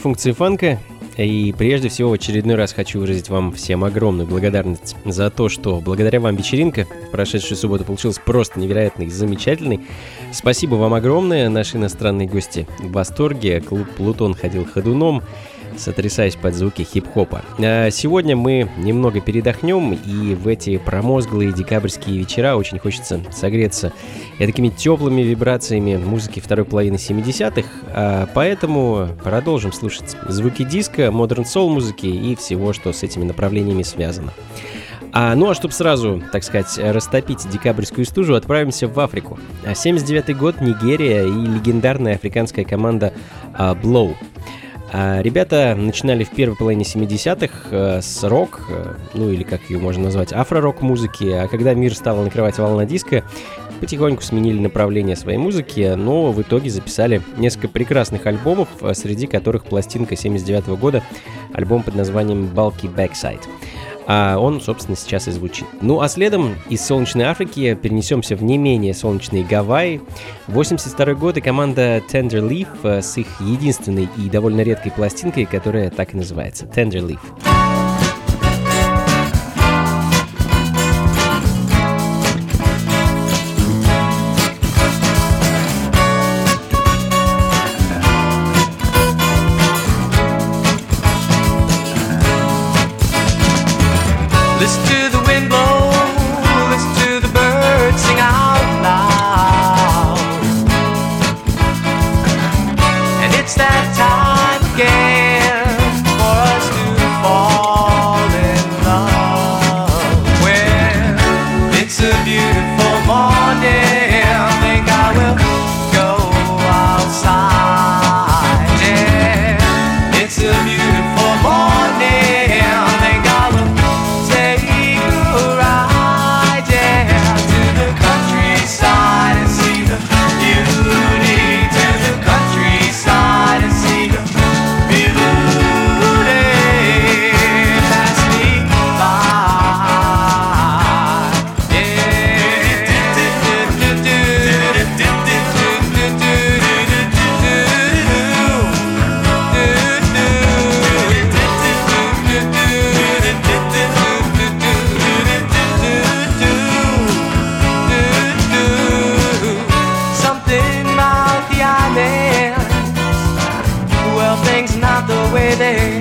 Функции фанка, и прежде всего в очередной раз хочу выразить вам всем огромную благодарность за то, что благодаря вам вечеринка в прошедшую субботу получилась просто невероятной и замечательной. Спасибо вам огромное, наши иностранные гости в восторге, клуб «Плутон» ходил ходуном, сотрясаясь под звуки хип-хопа. А сегодня мы немного передохнем, и в эти промозглые декабрьские вечера очень хочется согреться и такими теплыми вибрациями музыки второй половины 70-х, а поэтому продолжим слушать звуки диска, модерн сол музыки и всего, что с этими направлениями связано. А, ну а чтобы сразу, так сказать, растопить декабрьскую стужу, отправимся в Африку. 79 год, Нигерия и легендарная африканская команда а, Blow. А ребята начинали в первой половине 70-х э, с рок, э, ну или как ее можно назвать, афро-рок музыки, а когда мир стал накрывать волна диска, потихоньку сменили направление своей музыки, но в итоге записали несколько прекрасных альбомов, э, среди которых пластинка 79 -го года, альбом под названием Bulky Backside. А он, собственно, сейчас и звучит. Ну а следом из солнечной Африки перенесемся в не менее солнечные Гавайи. 82 год и команда Tender Leaf э, с их единственной и довольно редкой пластинкой, которая так и называется Tender Leaf. just to day.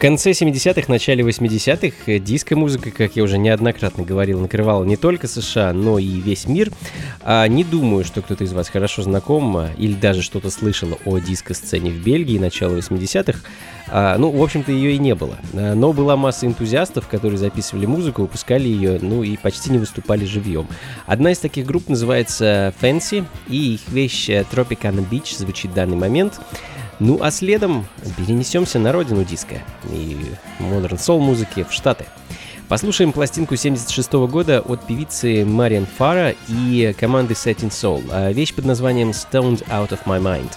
Конце 70-х, начале 80-х э, диско-музыка, как я уже неоднократно говорил, накрывала не только США, но и весь мир. А не думаю, что кто-то из вас хорошо знаком а, или даже что-то слышал о диско-сцене в Бельгии начала 80-х. А, ну, в общем-то, ее и не было. А, но была масса энтузиастов, которые записывали музыку, выпускали ее, ну и почти не выступали живьем. Одна из таких групп называется Fancy, и их вещь э, Tropicana Beach звучит в данный момент. Ну а следом перенесемся на родину диска и модерн сол музыки в Штаты. Послушаем пластинку 76 года от певицы Мариан Фара и команды Setting Soul. А вещь под названием Stoned Out of My Mind.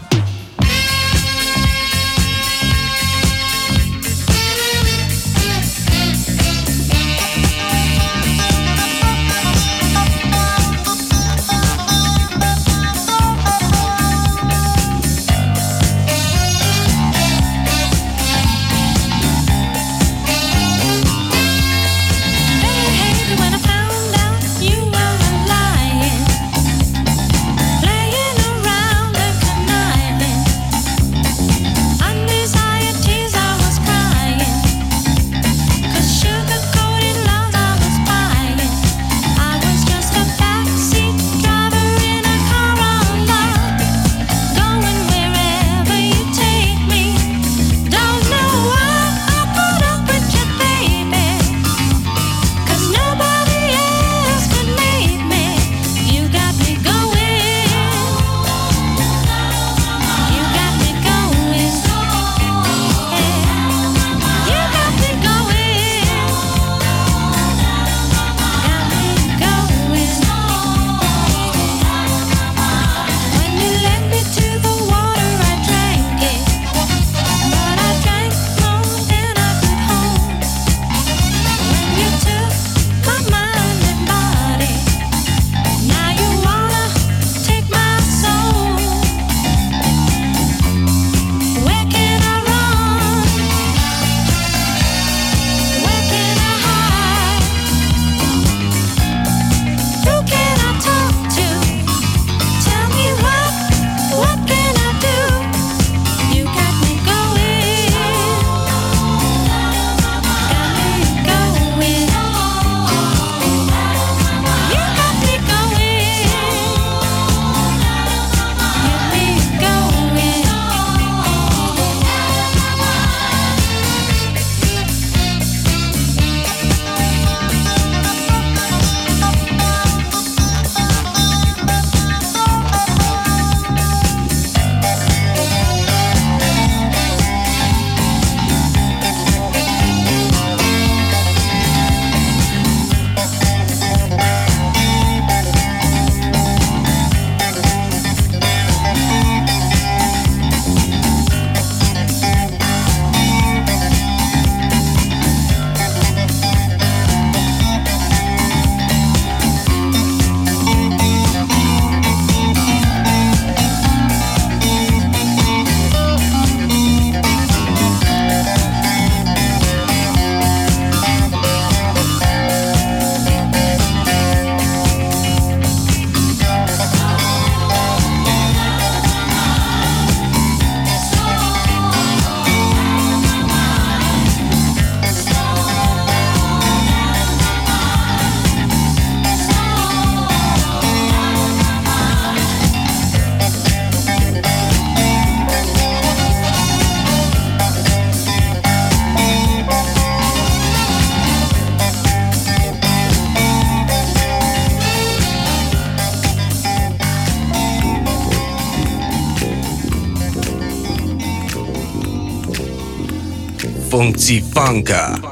Функций фанка.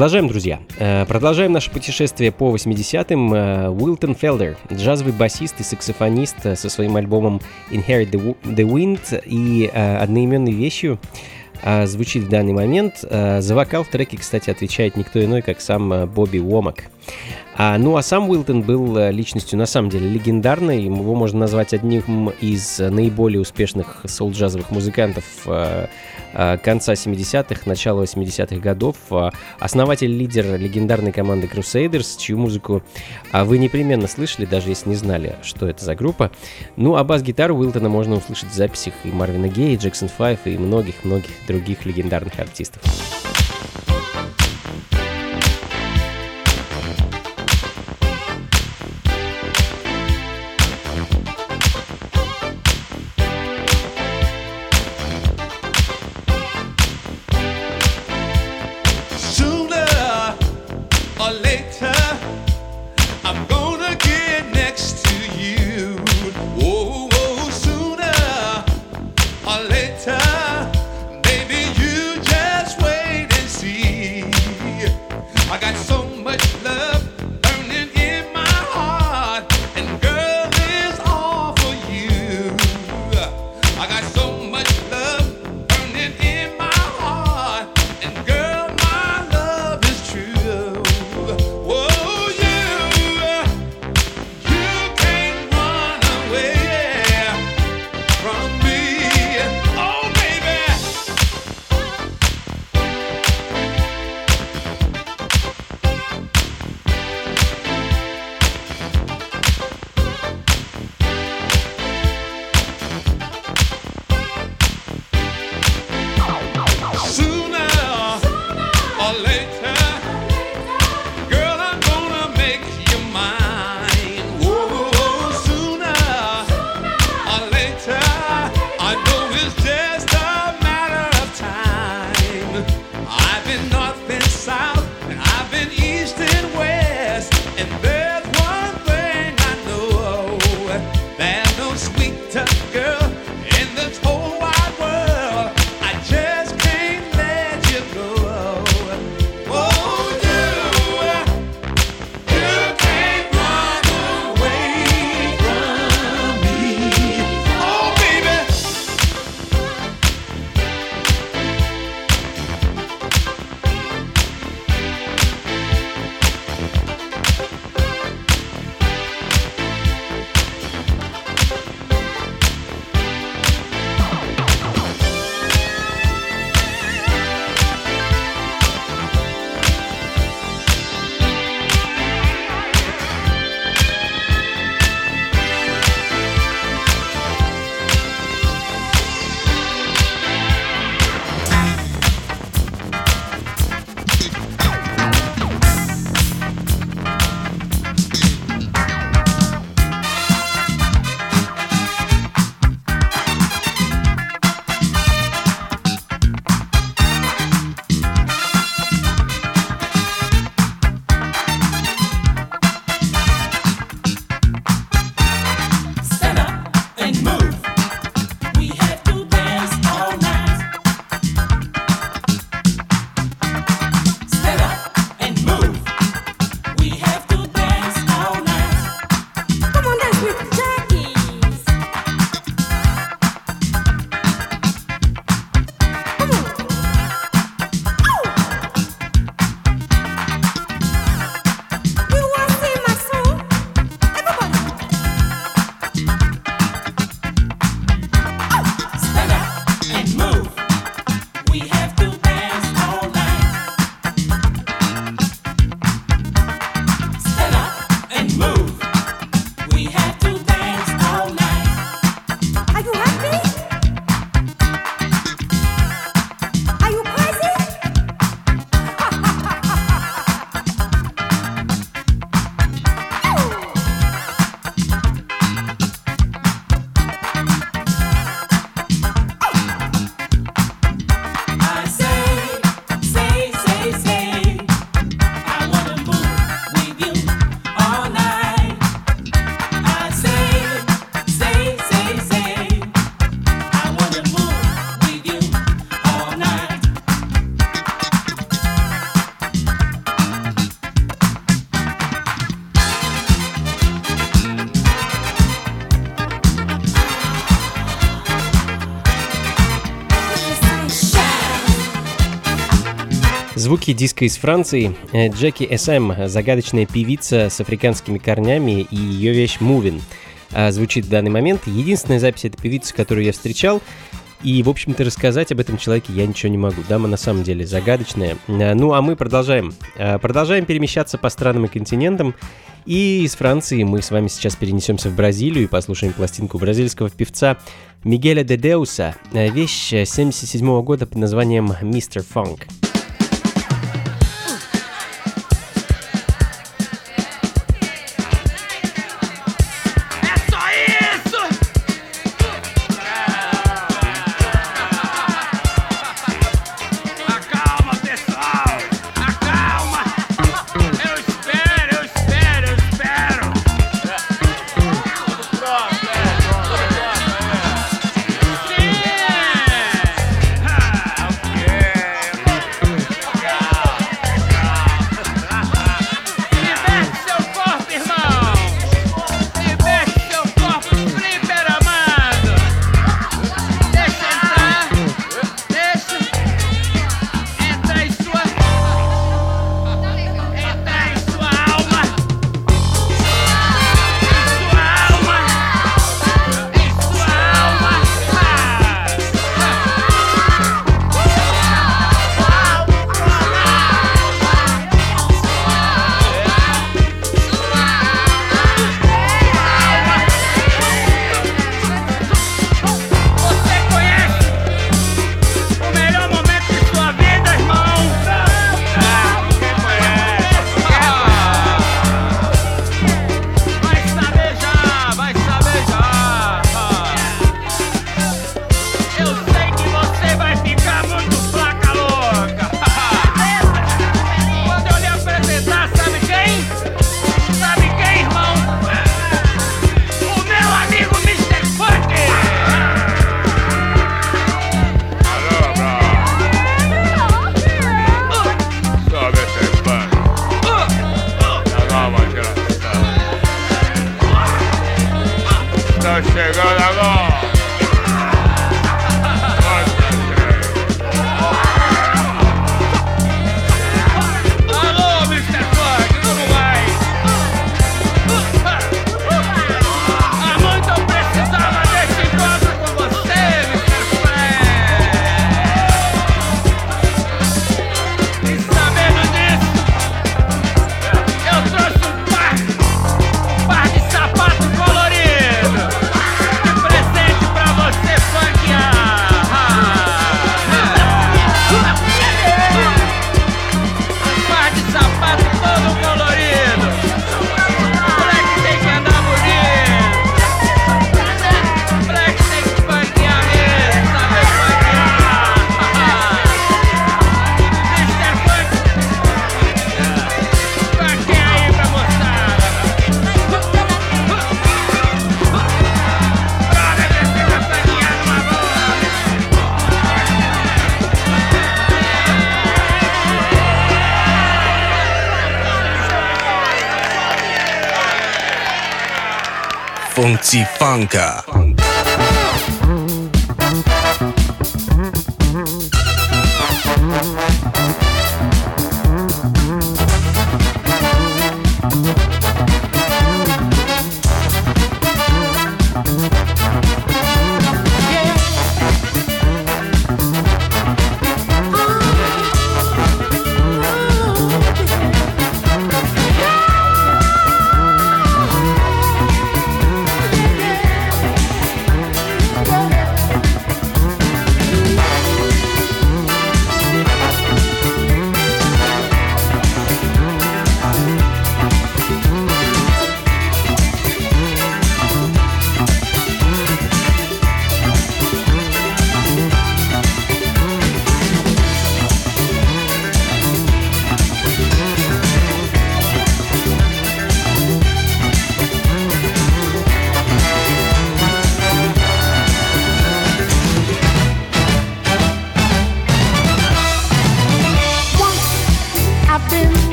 Продолжаем, друзья. Э, продолжаем наше путешествие по 80-м. Э, Уилтон Фелдер, джазовый басист и саксофонист э, со своим альбомом Inherit the Wind и одноименной вещью звучит в данный момент. За вокал в треке, кстати, отвечает никто иной, как сам Бобби Уомак. А, ну а сам Уилтон был э, личностью на самом деле легендарной. Его можно назвать одним из наиболее успешных соул-джазовых музыкантов э, э, конца 70-х, начала 80-х годов. Основатель, лидер легендарной команды Crusaders, чью музыку вы непременно слышали, даже если не знали, что это за группа. Ну а бас-гитару Уилтона можно услышать в записях и Марвина Гея, и Джексон Файв, и многих-многих других легендарных артистов. Звуки диска из Франции. Э, Джеки СМ, загадочная певица с африканскими корнями и ее вещь «Moving» а, звучит в данный момент. Единственная запись этой певицы, которую я встречал, и, в общем-то, рассказать об этом человеке я ничего не могу. Дама на самом деле загадочная. Э, ну, а мы продолжаем. Э, продолжаем перемещаться по странам и континентам. И из Франции мы с вами сейчас перенесемся в Бразилию и послушаем пластинку бразильского певца Мигеля де Деуса. Вещь 77 года под названием «Мистер Фанк». Funka. Funkzifanker.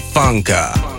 Фанка. so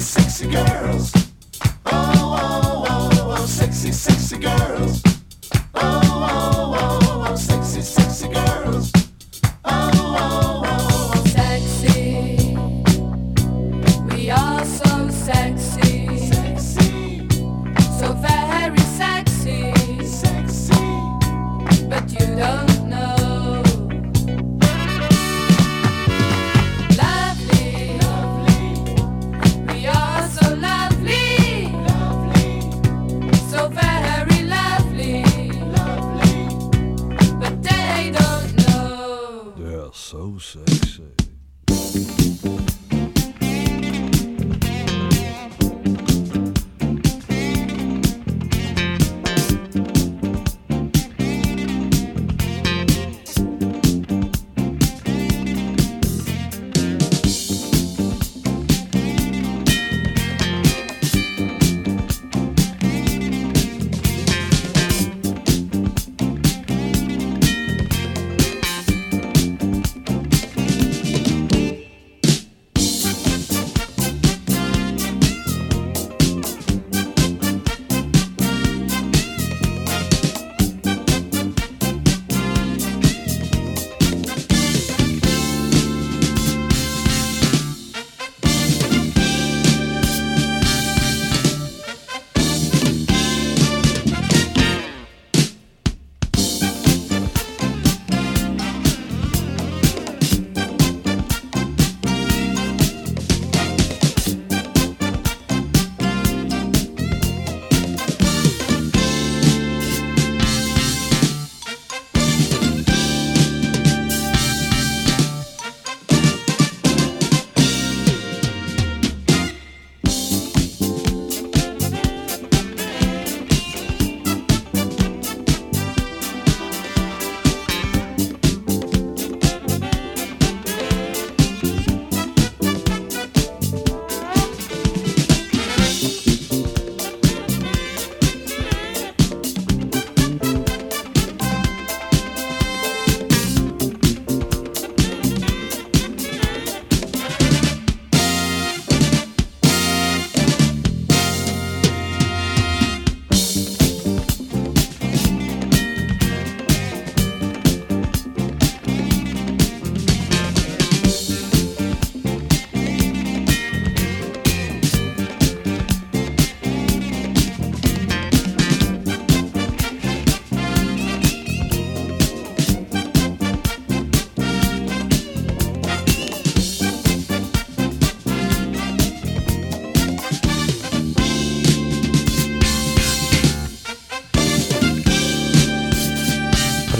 sexy, sexy girls. Oh, oh, oh, oh, oh sexy, sexy girls.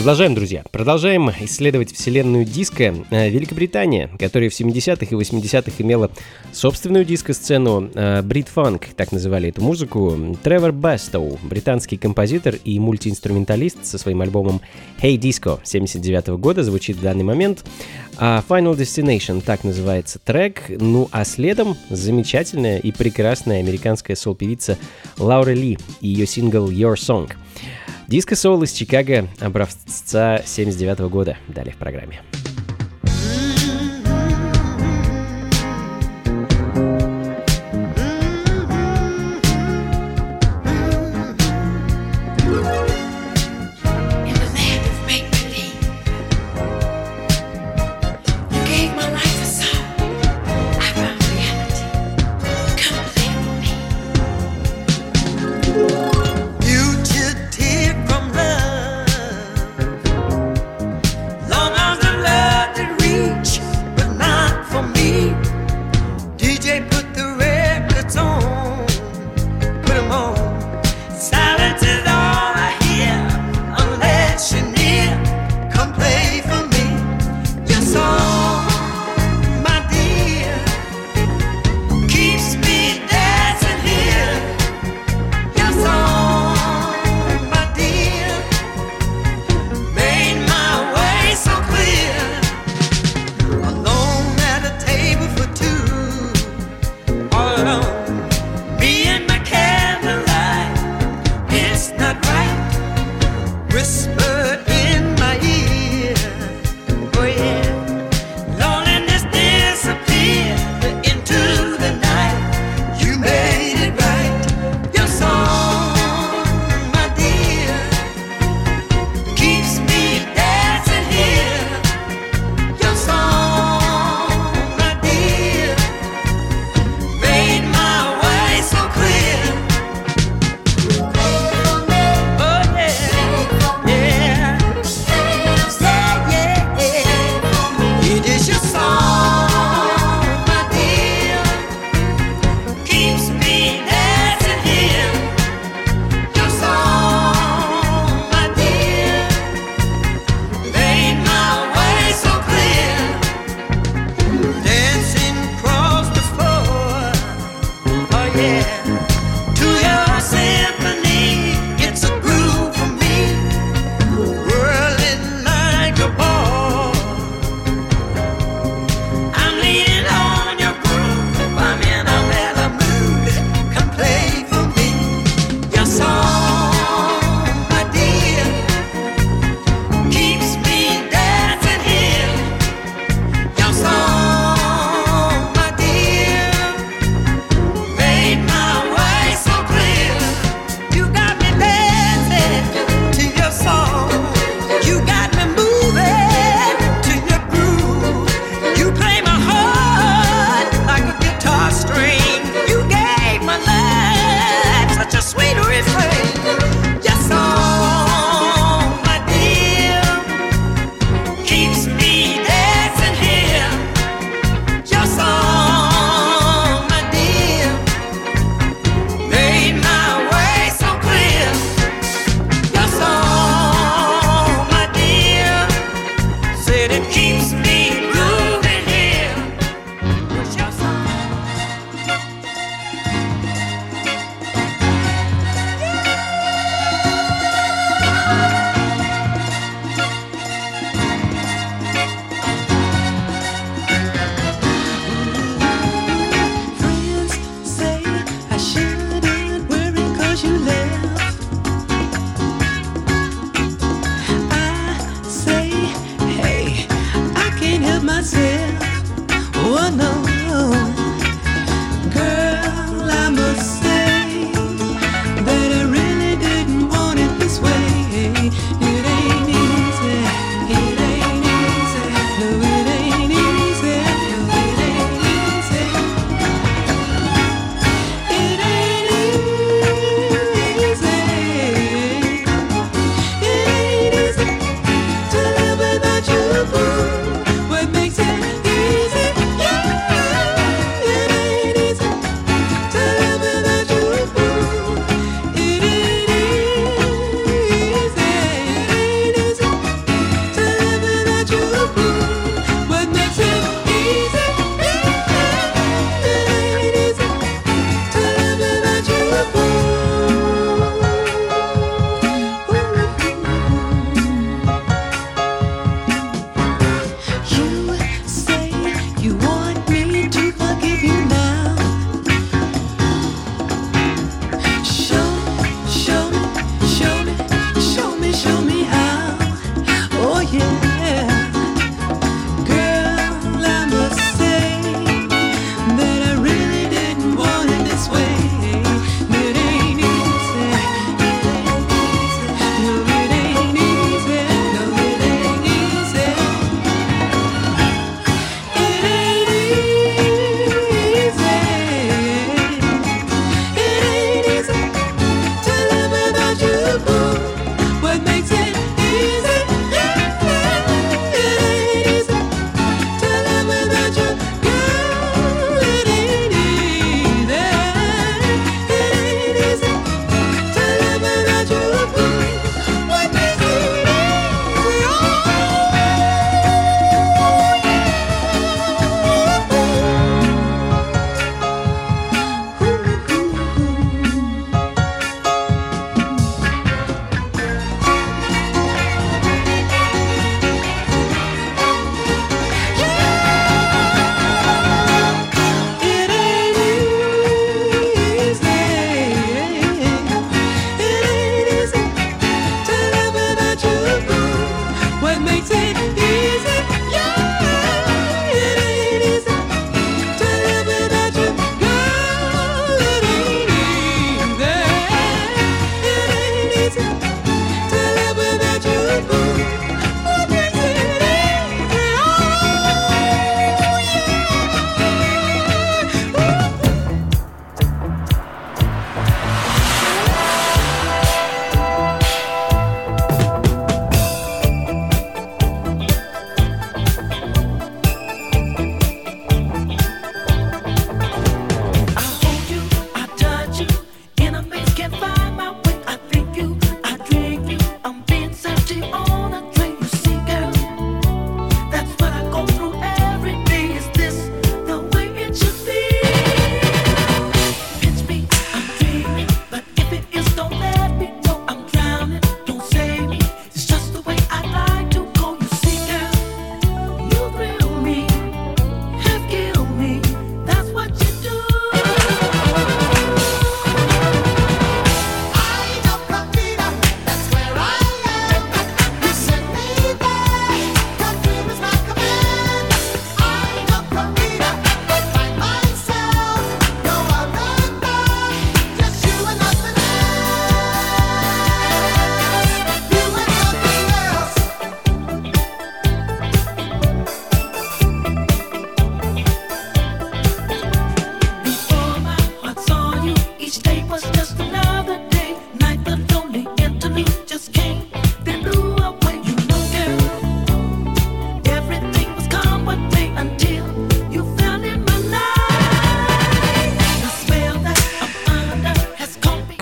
Продолжаем, друзья. Продолжаем исследовать вселенную диска. Э, Великобритания, которая в 70-х и 80-х имела собственную диско-сцену, э, брит-фанк, так называли эту музыку. Тревор Басстоу, британский композитор и мультиинструменталист со своим альбомом Hey Disco 79 -го года звучит в данный момент. А Final Destination, так называется трек. Ну а следом замечательная и прекрасная американская сол-певица Лаура Ли и ее сингл Your Song. Диско-соул из Чикаго, образца 79 года. Далее в программе.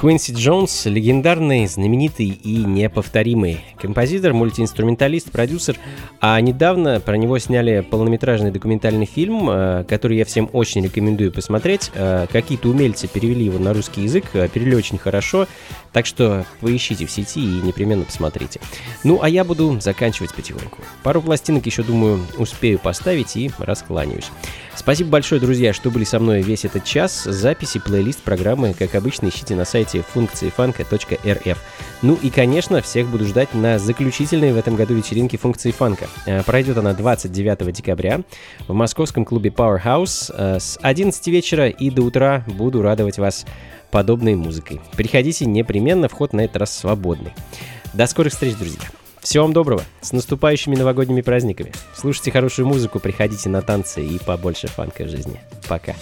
Квинси Джонс – легендарный, знаменитый и неповторимый композитор, мультиинструменталист, продюсер. А недавно про него сняли полнометражный документальный фильм, э, который я всем очень рекомендую посмотреть. Э, какие-то умельцы перевели его на русский язык, э, перевели очень хорошо, так что поищите в сети и непременно посмотрите. Ну, а я буду заканчивать потихоньку. Пару пластинок еще, думаю, успею поставить и раскланяюсь. Спасибо большое, друзья, что были со мной весь этот час. Записи, плейлист программы, как обычно, ищите на сайте функции фанка.рф. Ну и, конечно, всех буду ждать на заключительной в этом году вечеринке функции фанка. Э, пройдет она 29 декабря в московском клубе Powerhouse э, с 11 вечера и до утра буду радовать вас подобной музыкой. Приходите непременно, вход на этот раз свободный. До скорых встреч, друзья! Всего вам доброго, с наступающими новогодними праздниками. Слушайте хорошую музыку, приходите на танцы и побольше фанка в жизни. Пока.